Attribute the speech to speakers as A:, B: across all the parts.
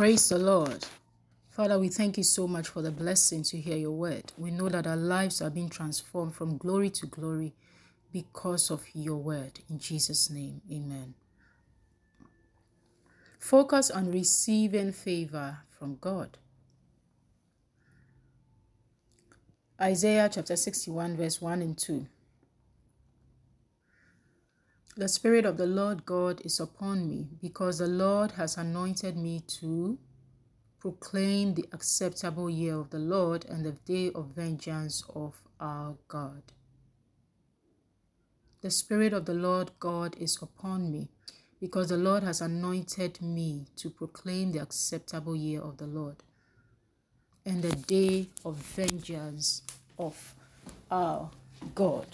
A: Praise the Lord. Father, we thank you so much for the blessing to hear your word. We know that our lives are being transformed from glory to glory because of your word. In Jesus' name, amen. Focus on receiving favor from God. Isaiah chapter 61, verse 1 and 2. The Spirit of the Lord God is upon me, because the Lord has anointed me to proclaim the acceptable year of the Lord and the day of vengeance of our God. The Spirit of the Lord God is upon me, because the Lord has anointed me to proclaim the acceptable year of the Lord and the day of vengeance of our God.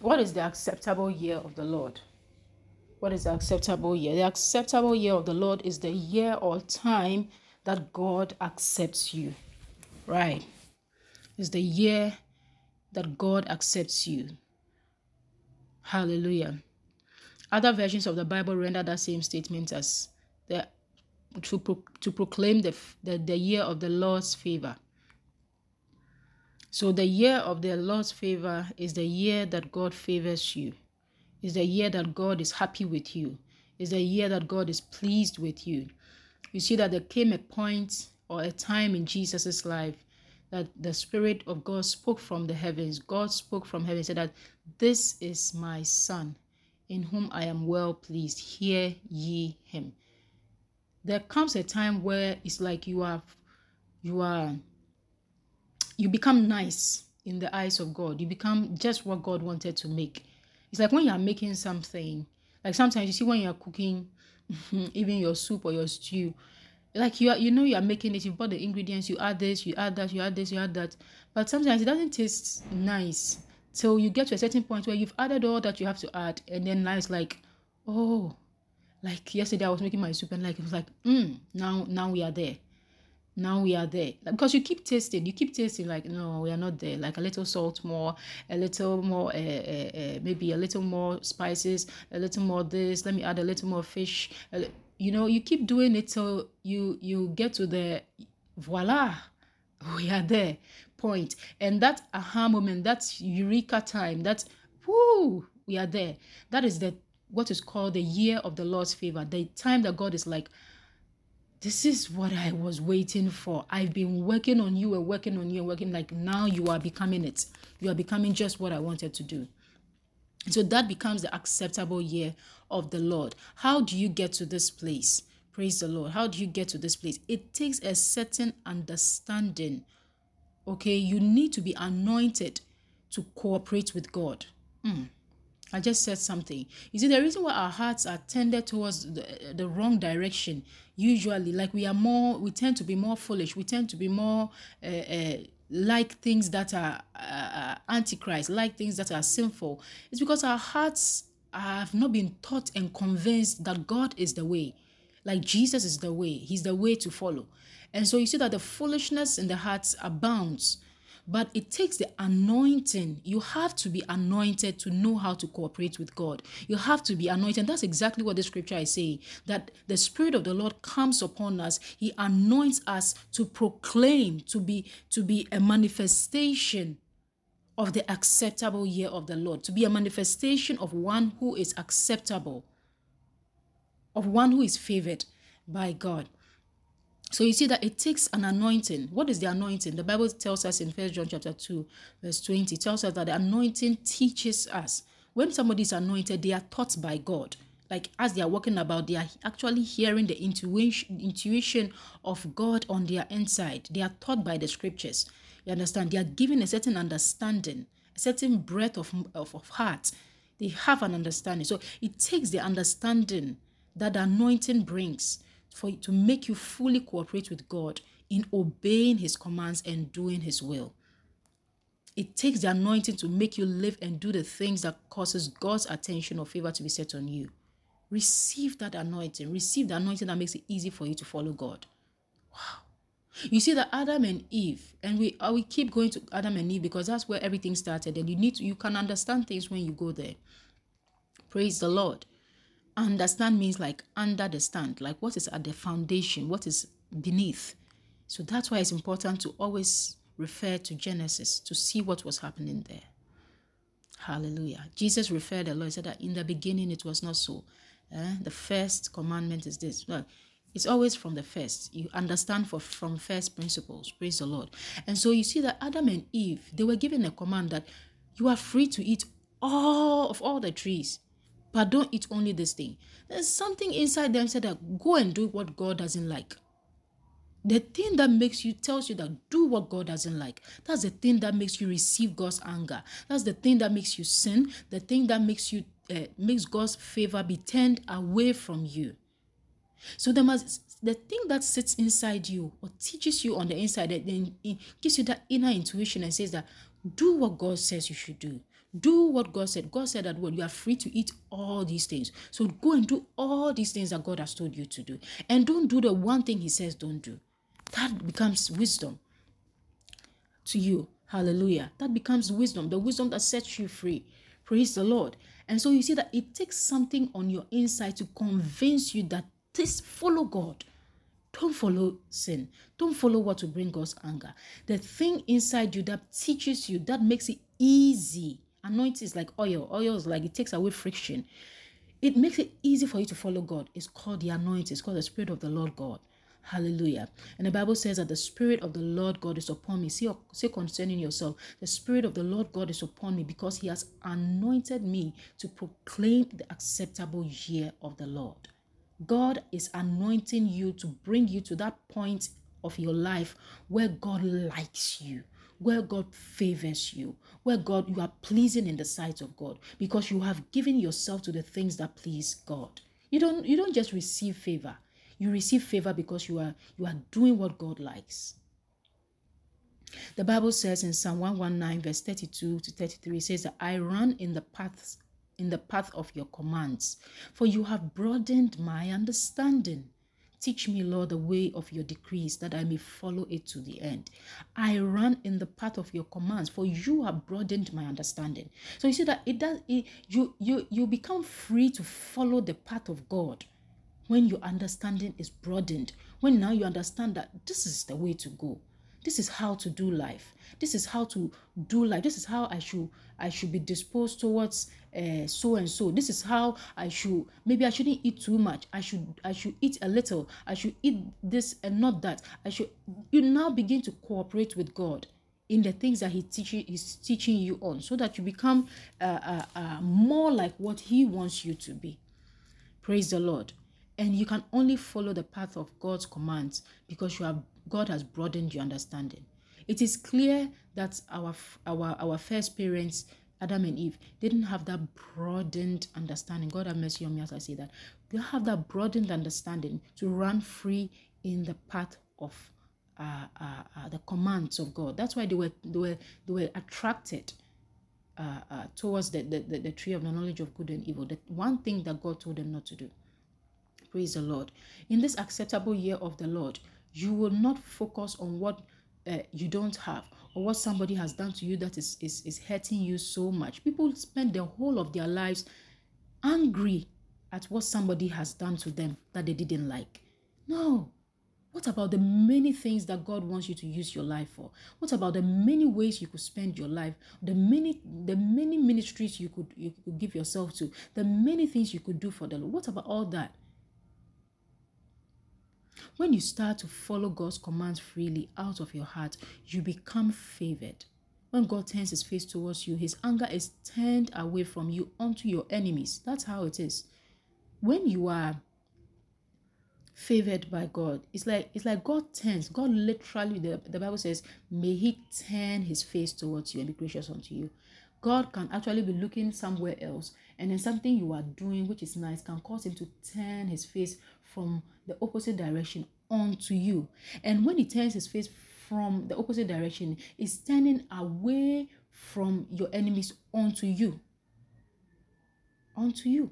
A: What is the acceptable year of the Lord? What is the acceptable year? The acceptable year of the Lord is the year or time that God accepts you. Right. It's the year that God accepts you. Hallelujah. Other versions of the Bible render that same statement as the to, pro, to proclaim the, the, the year of the Lord's favor. So the year of the Lord's favor is the year that God favors you. Is the year that God is happy with you. Is the year that God is pleased with you. You see that there came a point or a time in Jesus' life that the Spirit of God spoke from the heavens. God spoke from heaven, said that this is my Son, in whom I am well pleased. Hear ye him. There comes a time where it's like you are you are you become nice in the eyes of God. You become just what God wanted to make. It's like when you are making something, like sometimes you see when you're cooking, even your soup or your stew, like you are, you know you are making it. You bought the ingredients. You add this, you add that, you add this, you add that. But sometimes it doesn't taste nice till you get to a certain point where you've added all that you have to add, and then now it's like, oh, like yesterday I was making my soup and like it was like, mm, now now we are there now we are there. Because you keep tasting you keep tasting like no we are not there. Like a little salt more a little more uh, uh, uh, maybe a little more spices a little more this. Let me add a little more fish. You know you keep doing it till you you get to the voila we are there. Point. And that aha moment that's eureka time that's whoo we are there. That is the what is called the year of the lord's favor. The time that god is like this is what I was waiting for. I've been working on you and working on you and working like now you are becoming it. You are becoming just what I wanted to do. So that becomes the acceptable year of the Lord. How do you get to this place? Praise the Lord. How do you get to this place? It takes a certain understanding. Okay, you need to be anointed to cooperate with God. Mm. I just said something. You see, the reason why our hearts are tended towards the, the wrong direction, usually, like we are more, we tend to be more foolish. We tend to be more uh, uh, like things that are uh, antichrist, like things that are sinful. It's because our hearts have not been taught and convinced that God is the way. Like Jesus is the way, He's the way to follow. And so you see that the foolishness in the hearts abounds but it takes the anointing. You have to be anointed to know how to cooperate with God. You have to be anointed. That's exactly what the scripture is saying that the Spirit of the Lord comes upon us. He anoints us to proclaim, to be, to be a manifestation of the acceptable year of the Lord, to be a manifestation of one who is acceptable, of one who is favored by God. So you see that it takes an anointing. What is the anointing? The Bible tells us in First John chapter 2, verse 20, tells us that the anointing teaches us. When somebody is anointed, they are taught by God. Like as they are walking about, they are actually hearing the intuition, intuition of God on their inside. They are taught by the scriptures. You understand? They are given a certain understanding, a certain breadth of, of, of heart. They have an understanding. So it takes the understanding that the anointing brings for to make you fully cooperate with God in obeying his commands and doing his will. It takes the anointing to make you live and do the things that causes God's attention or favor to be set on you. Receive that anointing. Receive the anointing that makes it easy for you to follow God. Wow. You see that Adam and Eve, and we uh, we keep going to Adam and Eve because that's where everything started. And you need to you can understand things when you go there. Praise the Lord. Understand means like under the stand, like what is at the foundation, what is beneath. So that's why it's important to always refer to Genesis to see what was happening there. Hallelujah. Jesus referred a lot. He said that in the beginning it was not so. Eh? The first commandment is this. Well, it's always from the first. You understand for from first principles. Praise the Lord. And so you see that Adam and Eve, they were given a command that you are free to eat all of all the trees, but don't eat only this thing. There's something inside them said that go and do what God doesn't like. The thing that makes you tells you that do what God doesn't like. That's the thing that makes you receive God's anger. That's the thing that makes you sin. The thing that makes you uh, makes God's favor be turned away from you. So the must the thing that sits inside you or teaches you on the inside that then gives you that inner intuition and says that do what God says you should do. Do what God said. God said that well, you are free to eat all these things. So go and do all these things that God has told you to do. And don't do the one thing He says don't do. That becomes wisdom to you. Hallelujah. That becomes wisdom, the wisdom that sets you free. Praise the Lord. And so you see that it takes something on your inside to convince you that this follow God. Don't follow sin. Don't follow what will bring God's anger. The thing inside you that teaches you, that makes it easy. Anointing is like oil. Oil is like it takes away friction. It makes it easy for you to follow God. It's called the anointing. It's called the Spirit of the Lord God. Hallelujah. And the Bible says that the Spirit of the Lord God is upon me. See, uh, say concerning yourself, the Spirit of the Lord God is upon me because He has anointed me to proclaim the acceptable year of the Lord. God is anointing you to bring you to that point of your life where God likes you, where God favors you, where God you are pleasing in the sight of God because you have given yourself to the things that please God. You don't you don't just receive favor. You receive favor because you are you are doing what God likes. The Bible says in Psalm 119, verse 32 to 33, it says that I run in the paths in the path of your commands, for you have broadened my understanding. Teach me, Lord, the way of your decrees, that I may follow it to the end. I run in the path of your commands, for you have broadened my understanding. So you see that it does it, you you you become free to follow the path of God when your understanding is broadened, when now you understand that this is the way to go. This is how to do life. This is how to do life. This is how I should I should be disposed towards uh, so and so. This is how I should maybe I shouldn't eat too much. I should I should eat a little. I should eat this and not that. I should you now begin to cooperate with God in the things that he teaching is teaching you on so that you become uh, uh, uh, more like what he wants you to be praise the lord and you can only follow the path of God's commands because you have God has broadened your understanding. It is clear that our our our first parents, Adam and Eve, didn't have that broadened understanding. God have mercy on me as I say that. They have that broadened understanding to run free in the path of uh, uh, uh, the commands of God. That's why they were they were they were attracted uh, uh, towards the, the, the, the tree of the knowledge of good and evil. The one thing that God told them not to do. Praise the Lord. In this acceptable year of the Lord, you will not focus on what uh, you don't have or what somebody has done to you that is, is, is hurting you so much. People spend the whole of their lives angry at what somebody has done to them that they didn't like. No. What about the many things that God wants you to use your life for? What about the many ways you could spend your life? The many the many ministries you could you could give yourself to? The many things you could do for the Lord? What about all that? When you start to follow God's commands freely out of your heart, you become favored. When God turns his face towards you, his anger is turned away from you onto your enemies. That's how it is. When you are favored by God, it's like it's like God turns. God literally, the, the Bible says, may he turn his face towards you and be gracious unto you. God can actually be looking somewhere else, and then something you are doing, which is nice, can cause him to turn his face from the opposite direction onto you. And when he turns his face from the opposite direction, he's turning away from your enemies onto you. Onto you.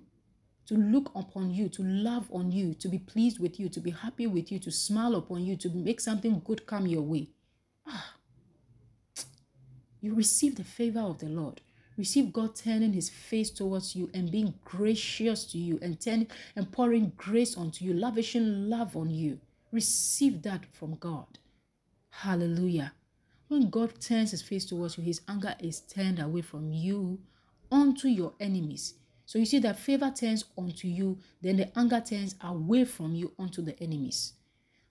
A: To look upon you, to love on you, to be pleased with you, to be happy with you, to smile upon you, to make something good come your way. Ah, you receive the favor of the Lord. Receive God turning his face towards you and being gracious to you and turning and pouring grace onto you, lavishing love on you. Receive that from God. Hallelujah. When God turns his face towards you, his anger is turned away from you onto your enemies. So you see that favor turns onto you, then the anger turns away from you onto the enemies.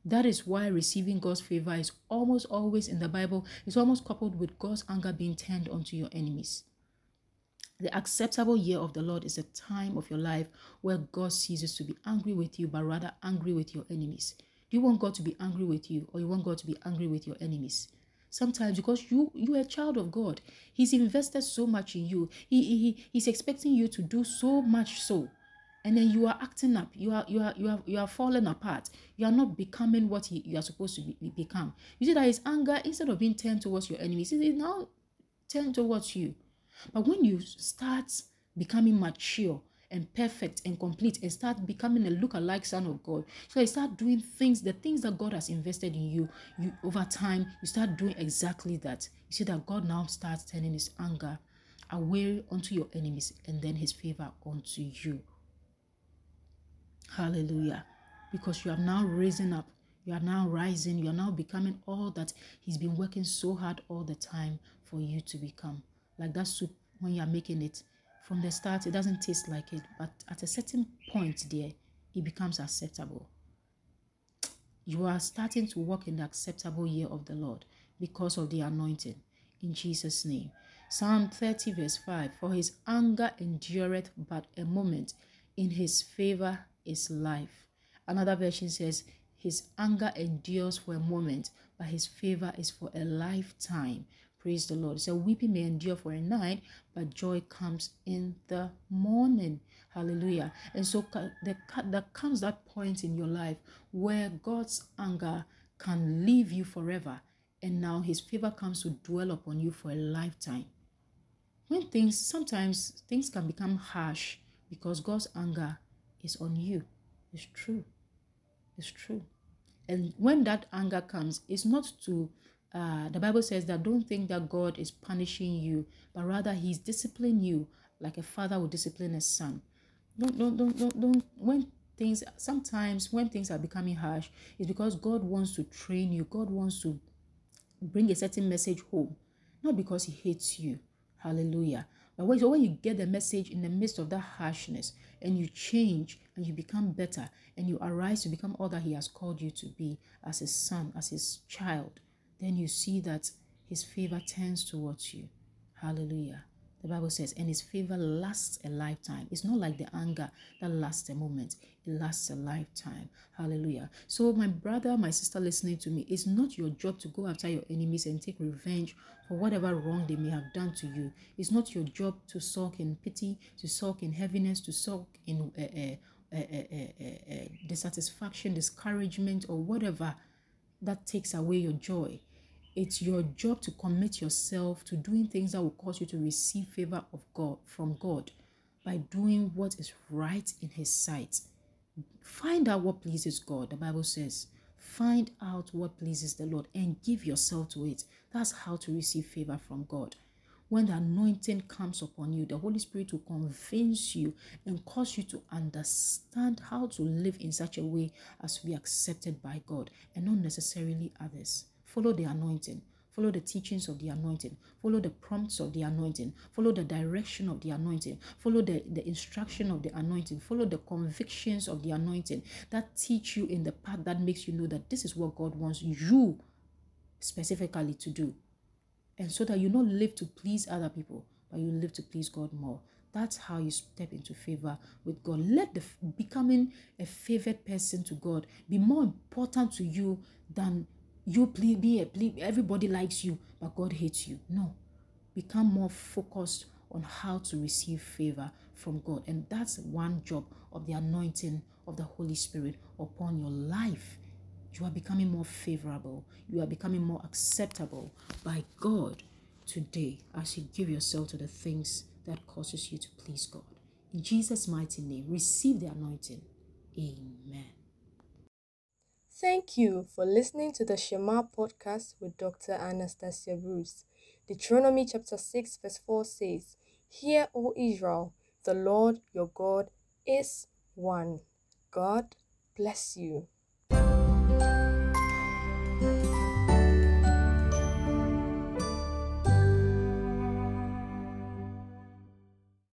A: That is why receiving God's favor is almost always in the Bible, it's almost coupled with God's anger being turned onto your enemies. The acceptable year of the Lord is a time of your life where God ceases to be angry with you, but rather angry with your enemies. Do you want God to be angry with you, or you want God to be angry with your enemies? Sometimes because you you are a child of God, He's invested so much in you. He, he He's expecting you to do so much so, and then you are acting up. You are you are you are you are falling apart. You are not becoming what he, you are supposed to be, become. You see that His anger instead of being turned towards your enemies, it is now turned towards you. But when you start becoming mature and perfect and complete and start becoming a look-alike son of God, so you start doing things, the things that God has invested in you, you over time, you start doing exactly that. You see that God now starts turning his anger away onto your enemies and then his favor onto you. Hallelujah. Because you have now risen up you are now rising. You are now becoming all that He's been working so hard all the time for you to become like that soup when you are making it from the start it doesn't taste like it but at a certain point there it becomes acceptable you are starting to walk in the acceptable year of the lord because of the anointing in jesus name psalm 30 verse 5 for his anger endureth but a moment in his favor is life another version says his anger endures for a moment but his favor is for a lifetime Praise the Lord. So weeping may endure for a night, but joy comes in the morning. Hallelujah. And so there, comes that point in your life where God's anger can leave you forever. And now his favor comes to dwell upon you for a lifetime. When things, sometimes things can become harsh because God's anger is on you. It's true. It's true. And when that anger comes, it's not to uh, the Bible says that don't think that God is punishing you, but rather He's disciplining you like a father would discipline a son. Don't, don't, don't, don't, don't. When things, sometimes when things are becoming harsh, it's because God wants to train you. God wants to bring a certain message home, not because He hates you. Hallelujah. But when, so when you get the message in the midst of that harshness and you change and you become better and you arise to become all that He has called you to be as His son, as His child, then you see that his favor turns towards you. Hallelujah. The Bible says, and his favor lasts a lifetime. It's not like the anger that lasts a moment, it lasts a lifetime. Hallelujah. So, my brother, my sister listening to me, it's not your job to go after your enemies and take revenge for whatever wrong they may have done to you. It's not your job to sulk in pity, to sulk in heaviness, to sulk in uh, uh, uh, dissatisfaction, discouragement, or whatever that takes away your joy. It's your job to commit yourself to doing things that will cause you to receive favor of God from God by doing what is right in his sight. Find out what pleases God. The Bible says, find out what pleases the Lord and give yourself to it. That's how to receive favor from God. When the anointing comes upon you, the Holy Spirit will convince you and cause you to understand how to live in such a way as to be accepted by God and not necessarily others. Follow the anointing. Follow the teachings of the anointing. Follow the prompts of the anointing. Follow the direction of the anointing. Follow the, the instruction of the anointing. Follow the convictions of the anointing that teach you in the path that makes you know that this is what God wants you specifically to do and so that you not live to please other people but you live to please god more that's how you step into favor with god let the becoming a favored person to god be more important to you than you please be a please everybody likes you but god hates you no become more focused on how to receive favor from god and that's one job of the anointing of the holy spirit upon your life you are becoming more favorable. You are becoming more acceptable by God today as you give yourself to the things that causes you to please God. In Jesus' mighty name, receive the anointing. Amen.
B: Thank you for listening to the Shema podcast with Dr. Anastasia Bruce. Deuteronomy chapter 6, verse 4 says, Hear, O Israel, the Lord your God is one. God bless you.